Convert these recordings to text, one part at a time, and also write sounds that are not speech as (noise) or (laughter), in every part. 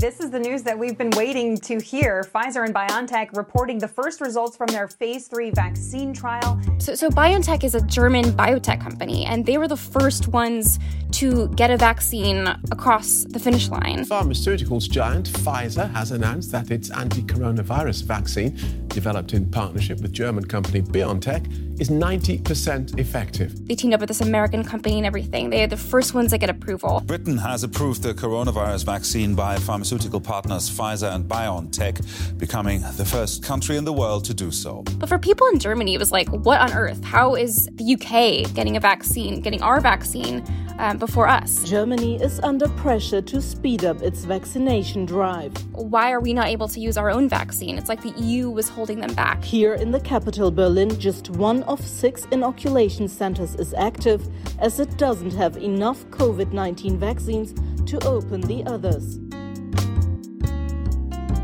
This is the news that we've been waiting to hear. Pfizer and BioNTech reporting the first results from their phase three vaccine trial. So, so BioNTech is a German biotech company, and they were the first ones to get a vaccine across the finish line. Pharmaceuticals giant Pfizer has announced that its anti coronavirus vaccine, developed in partnership with German company BioNTech, is 90% effective. They teamed up with this American company and everything. They are the first ones that get approval. Britain has approved the coronavirus vaccine by pharmaceutical partners Pfizer and BioNTech, becoming the first country in the world to do so. But for people in Germany, it was like, what on earth? How is the UK getting a vaccine, getting our vaccine? Um, before us. Germany is under pressure to speed up its vaccination drive. Why are we not able to use our own vaccine? It's like the EU was holding them back. Here in the capital, Berlin, just one of six inoculation centers is active, as it doesn't have enough COVID 19 vaccines to open the others.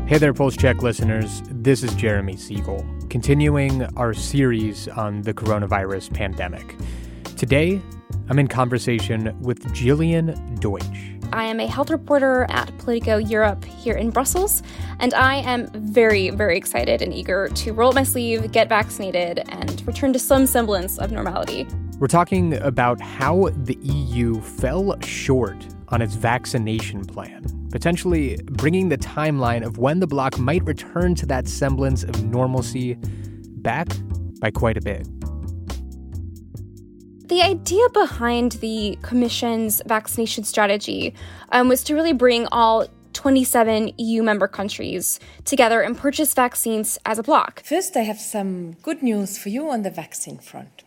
Hey there, Pulse Check listeners. This is Jeremy Siegel, continuing our series on the coronavirus pandemic. Today, I'm in conversation with Jillian Deutsch. I am a health reporter at Politico Europe here in Brussels, and I am very, very excited and eager to roll up my sleeve, get vaccinated, and return to some semblance of normality. We're talking about how the EU fell short on its vaccination plan, potentially bringing the timeline of when the bloc might return to that semblance of normalcy back by quite a bit. The idea behind the Commission's vaccination strategy um, was to really bring all 27 EU member countries together and purchase vaccines as a bloc. First, I have some good news for you on the vaccine front.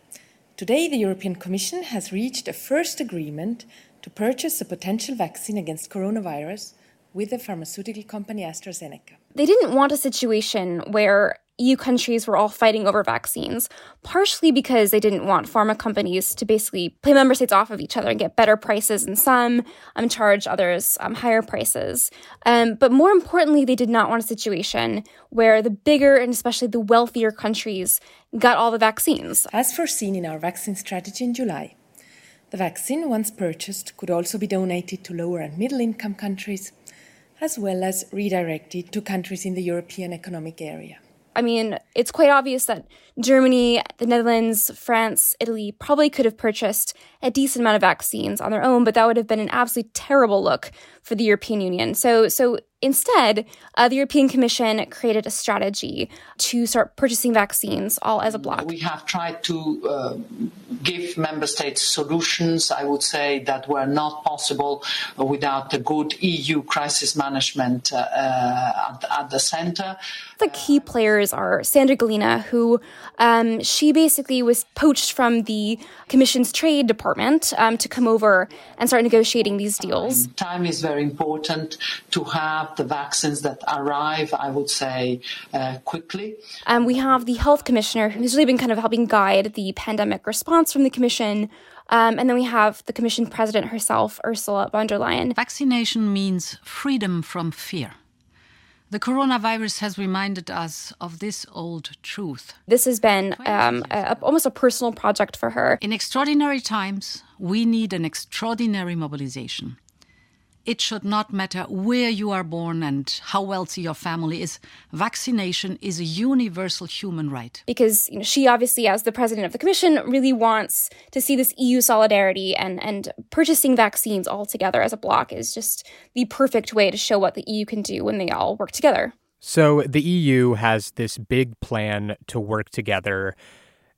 Today, the European Commission has reached a first agreement to purchase a potential vaccine against coronavirus with the pharmaceutical company AstraZeneca. They didn't want a situation where EU countries were all fighting over vaccines, partially because they didn't want pharma companies to basically play member states off of each other and get better prices in some, um, charge others um, higher prices. Um, but more importantly, they did not want a situation where the bigger and especially the wealthier countries got all the vaccines. As foreseen in our vaccine strategy in July, the vaccine, once purchased, could also be donated to lower and middle income countries, as well as redirected to countries in the European Economic Area. I mean, it's quite obvious that Germany, the Netherlands, France, Italy probably could have purchased a decent amount of vaccines on their own, but that would have been an absolutely terrible look for the European Union. So, so instead, uh, the European Commission created a strategy to start purchasing vaccines all as a bloc. We have tried to uh, give member states solutions, I would say, that were not possible without the good EU crisis management uh, uh, at, at, the center. The key players are Sandra Gallina, who um, she basically was poached from the Commission's trade department um, to come over and start negotiating these deals. Time is very important to have the vaccines that arrive, I would say, uh, quickly. Um, we have the health commissioner who's really been kind of helping guide the pandemic response from the commission. Um, and then we have the commission president herself, Ursula von der Leyen. Vaccination means freedom from fear. The coronavirus has reminded us of this old truth. This has been um, a, almost a personal project for her. In extraordinary times, we need an extraordinary mobilization. It should not matter where you are born and how wealthy your family is. Vaccination is a universal human right. Because you know, she obviously, as the president of the commission, really wants to see this EU solidarity and, and purchasing vaccines all together as a bloc is just the perfect way to show what the EU can do when they all work together. So the EU has this big plan to work together.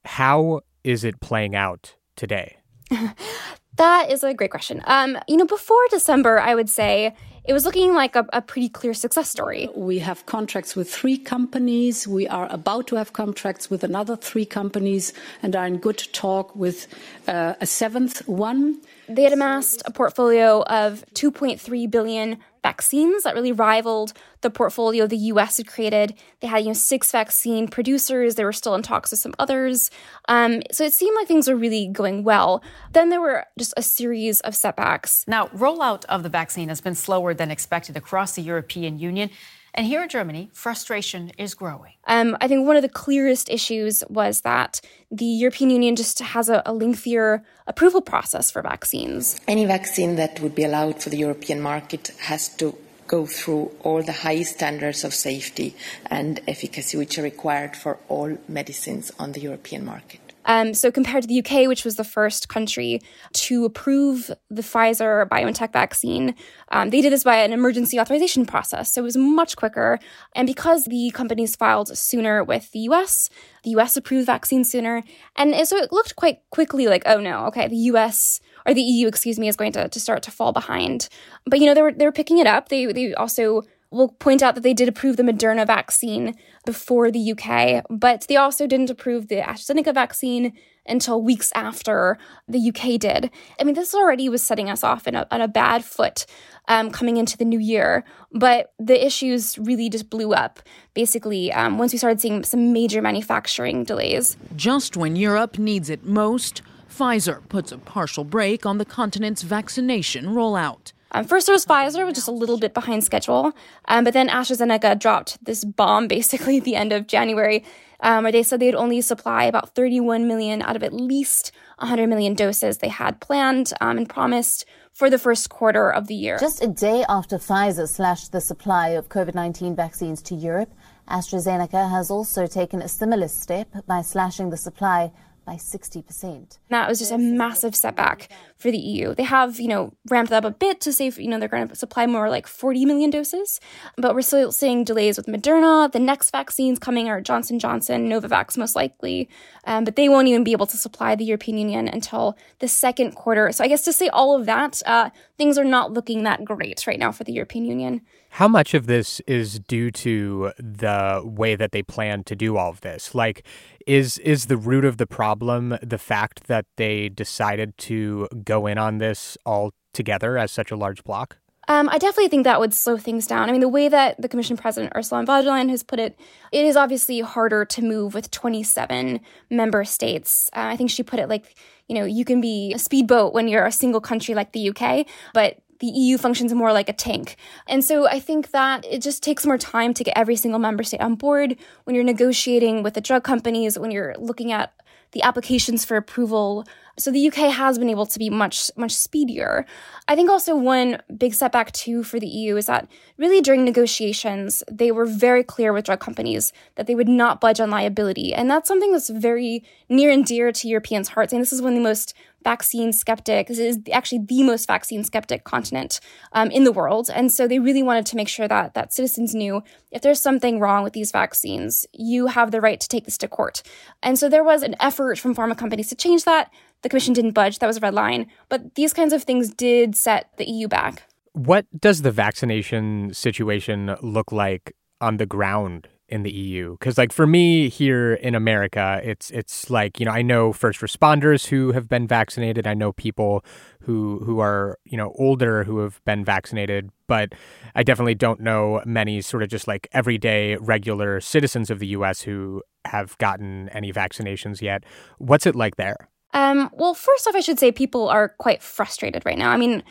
How is it playing out today? (laughs) That is a great question. Um, you know, before December, I would say it was looking like a, a, pretty clear success story. We have contracts with three companies. We are about to have contracts with another three companies and are in good talk with uh, a seventh one. They had amassed a portfolio of 2.3 billion vaccines that really rivaled the portfolio the US had created. They had, you know, six vaccine producers. They were still in talks with some others. Um, so it seemed like things were really going well. Then there were just a series of setbacks. Now, rollout of the vaccine has been slower than expected across the European Union. And here in Germany, frustration is growing. Um, I think one of the clearest issues was that the European Union just has a, a, lengthier approval process for vaccines. Any vaccine that would be allowed for the European market has to go through all the high standards of safety and efficacy which are required for all medicines on the European market. Um, so compared to the UK, which was the first country to approve the Pfizer BioNTech vaccine, um, they did this by an emergency authorization process. So it was much quicker. And because the companies filed sooner with the US, the US approved vaccine sooner. And so it looked quite quickly like, oh no, okay, the US or the EU, excuse me, is going to, to start to fall behind. But you know, they were they were picking it up. They they also will point out that they did approve the Moderna vaccine before the UK, but they also didn't approve the AstraZeneca vaccine until weeks after the UK did. I mean, this already was setting us off in a, on a bad foot um, coming into the new year, but the issues really just blew up basically um, once we started seeing some major manufacturing delays. Just when Europe needs it most, Pfizer puts a partial brake on the continent's vaccination rollout. Um, first, there was Pfizer, was just a little bit behind schedule. Um, but then AstraZeneca dropped this bomb (laughs) basically at the end of January, um, where they said they'd only supply about 31 million out of at least 100 million doses they had planned um, and promised for the first quarter of the year. Just a day after Pfizer slashed the supply of COVID 19 vaccines to Europe, AstraZeneca has also taken a similar step by slashing the supply by 60%. That was just a massive setback for the EU. They have, you know, ramped up a bit to say, you know, they're going to supply more like 40 million doses, but we're still seeing delays with Moderna. The next vaccines coming are Johnson Johnson, Novavax most likely, um, but they won't even be able to supply the European Union until the second quarter. So I guess to say all of that, uh, things are not looking that great right now for the European Union. How much of this is due to the way that they plan to do all of this? Like, is is the root of the problem the fact that they decided to go in on this all together as such a large bloc? Um, I definitely think that would slow things down. I mean, the way that the Commission President Ursula von der Leyen has put it, it is obviously harder to move with 27 member states. Uh, I think she put it like, you know, you can be a speedboat when you're a single country like the UK, but the EU functions more like a tank. And so I think that it just takes more time to get every single member state on board when you're negotiating with the drug companies, when you're looking at the applications for approval. So the UK has been able to be much, much speedier. I think also one big setback too for the EU is that really during negotiations, they were very clear with drug companies that they would not budge on liability. And that's something that's very near and dear to Europeans' hearts. And this is one of the most vaccine skeptic. This is actually the most vaccine skeptic continent um, in the world, and so they really wanted to make sure that that citizens knew if there's something wrong with these vaccines, you have the right to take this to court. And so there was an effort from pharma companies to change that. The commission didn't budge; that was a red line. But these kinds of things did set the EU back. What does the vaccination situation look like on the ground in the EU cuz like for me here in America it's it's like you know I know first responders who have been vaccinated. I know people who who are you know older who have been vaccinated. But I definitely don't know many sort of just like everyday regular citizens of the US who have gotten any vaccinations yet. What's it like there um, well, first off, I should say people are quite frustrated right now. I mean,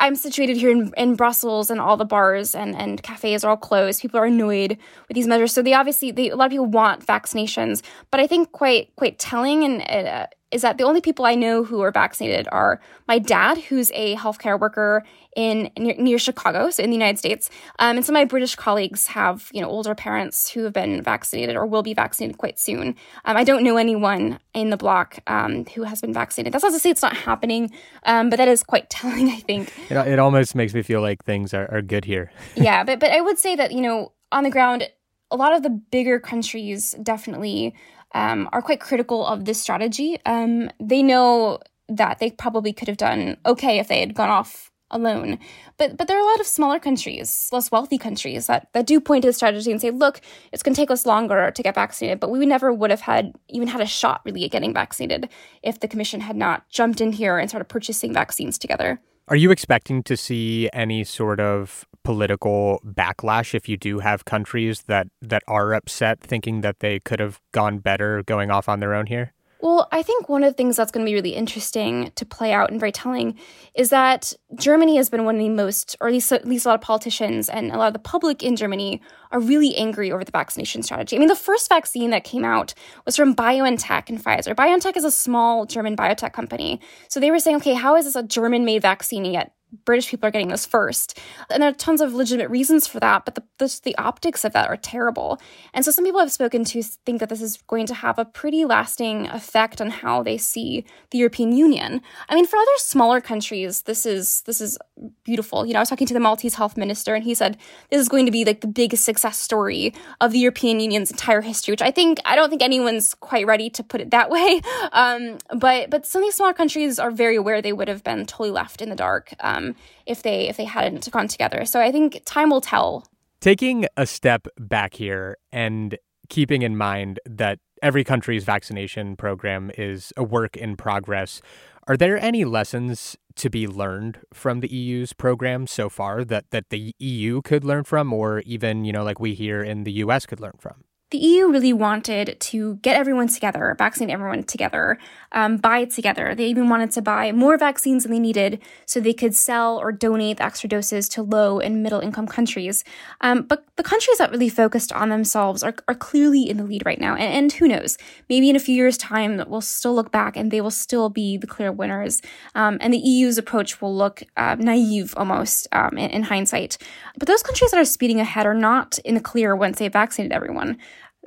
I'm situated here in, in Brussels, and all the bars and, and cafes are all closed. People are annoyed with these measures, so they obviously they, a lot of people want vaccinations. But I think quite quite telling and uh, is that the only people I know who are vaccinated are my dad, who's a healthcare worker in near, near Chicago, so in the United States, um, and some of my British colleagues have you know older parents who have been vaccinated or will be vaccinated quite soon. Um, I don't know anyone in the bloc um, who has been vaccinated. That's not to say it's not happening, um, but that is quite (laughs) telling. I think it, it almost makes me feel like things are, are good here. (laughs) yeah, but but I would say that you know on the ground, a lot of the bigger countries definitely um, are quite critical of this strategy. Um, they know that they probably could have done okay if they had gone off alone. But but there are a lot of smaller countries, less wealthy countries that, that do point to the strategy and say, look, it's going to take us longer to get vaccinated, but we never would have had even had a shot really at getting vaccinated if the commission had not jumped in here and started purchasing vaccines together. Are you expecting to see any sort of political backlash if you do have countries that that are upset thinking that they could have gone better going off on their own here? Well, I think one of the things that's going to be really interesting to play out and very telling is that Germany has been one of the most, or at least, at least a lot of politicians and a lot of the public in Germany are really angry over the vaccination strategy. I mean, the first vaccine that came out was from BioNTech and Pfizer. BioNTech is a small German biotech company. So they were saying, okay, how is this a German made vaccine yet British people are getting this first. And there are tons of legitimate reasons for that, but the, the, the, optics of that are terrible. And so some people I've spoken to think that this is going to have a pretty lasting effect on how they see the European Union. I mean, for other smaller countries, this is this is beautiful. You know, I was talking to the Maltese health minister and he said this is going to be like the biggest success story of the European Union's entire history, which I think I don't think anyone's quite ready to put it that (laughs) way. Um, but but some of these smaller countries are very aware they would have been totally left in the dark. Um, Um, if they if they hadn't gone together. So I think time will tell. Taking a step back here and keeping in mind that every country's vaccination program is a work in progress, are there any lessons to be learned from the EU's program so far that that the EU could learn from or even, you know, like we here in the US could learn from? The EU really wanted to get everyone together, vaccinate everyone together, um, buy it together. They even wanted to buy more vaccines than they needed so they could sell or donate the extra doses to low and middle income countries. Um, but the countries that really focused on themselves are, are clearly in the lead right now. And, and, who knows, maybe in a few years' time, we'll still look back and they will still be the clear winners. Um, and the EU's approach will look uh, naive almost um, in, in hindsight. But those countries that are speeding ahead are not in the clear once they've vaccinated everyone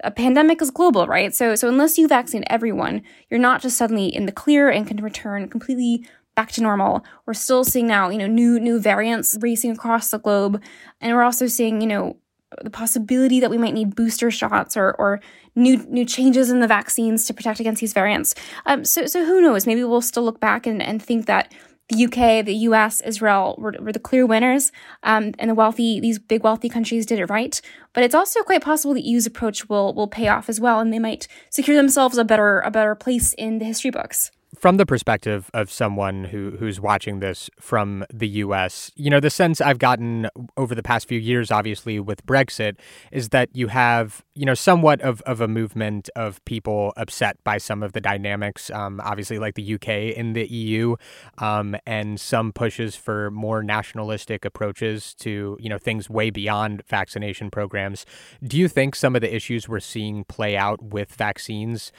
a pandemic is global, right? So, so unless you vaccinate everyone, you're not just suddenly in the clear and can return completely back to normal. We're still seeing now, you know, new new variants racing across the globe, and we're also seeing, you know, the possibility that we might need booster shots or or new new changes in the vaccines to protect against these variants. Um, so so who knows? Maybe we'll still look back and, and think that the UK, the US, Israel were, were the clear winners, um, and the wealthy, these big wealthy countries did it right. But it's also quite possible the EU's approach will will pay off as well, and they might secure themselves a better a better place in the history books from the perspective of someone who who's watching this from the US, you know, the sense I've gotten over the past few years, obviously with Brexit, is that you have, you know, somewhat of, of a movement of people upset by some of the dynamics, um, obviously like the UK in the EU, um, and some pushes for more nationalistic approaches to, you know, things way beyond vaccination programs. Do you think some of the issues we're seeing play out with vaccines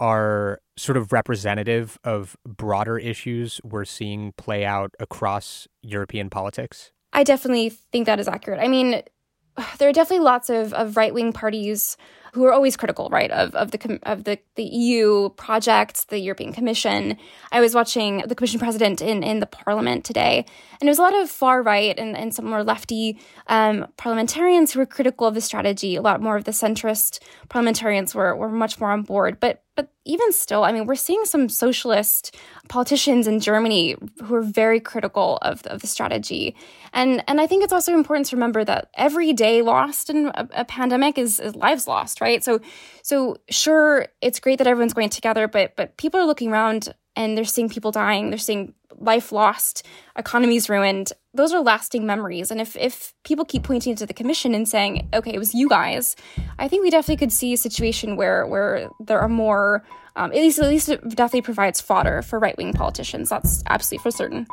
are sort of representative of broader issues we're seeing play out across European politics? I definitely think that is accurate. I mean, (sighs) there are definitely lots of, of right wing parties who are always critical, right, of, of the of the, the EU projects, the European Commission. I was watching the Commission president in, in the Parliament today, and it was a lot of far right and, and some more lefty um, parliamentarians who were critical of the strategy. A lot more of the centrist parliamentarians were were much more on board, but but even still, I mean, we're seeing some socialist politicians in Germany who are very critical of, of the strategy. And, and I think it's also important to remember that every day lost in a, a pandemic is, is lives lost, right? So, so sure, it's great that everyone's going together, but, but people are looking around and they're seeing people dying, they're seeing life lost, economies ruined. Those are lasting memories. And if, if people keep pointing to the commission and saying, okay, it was you guys, I think we definitely could see a situation where where there are more um, at least at least it definitely provides fodder for right wing politicians. That's absolutely for certain.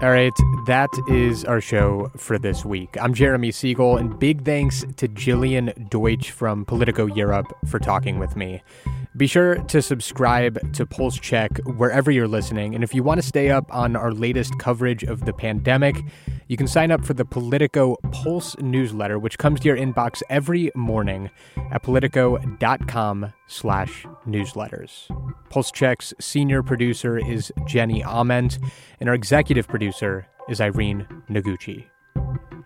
All right, that is our show for this week. I'm Jeremy Siegel, and big thanks to Jillian Deutsch from Politico Europe for talking with me. Be sure to subscribe to Pulse Check wherever you're listening. And if you want to stay up on our latest coverage of the pandemic, you can sign up for the Politico Pulse newsletter, which comes to your inbox every morning at politico.com slash newsletters. Pulse Check's senior producer is Jenny Ament, and our executive producer is Irene Noguchi.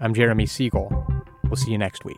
I'm Jeremy Siegel. We'll see you next week.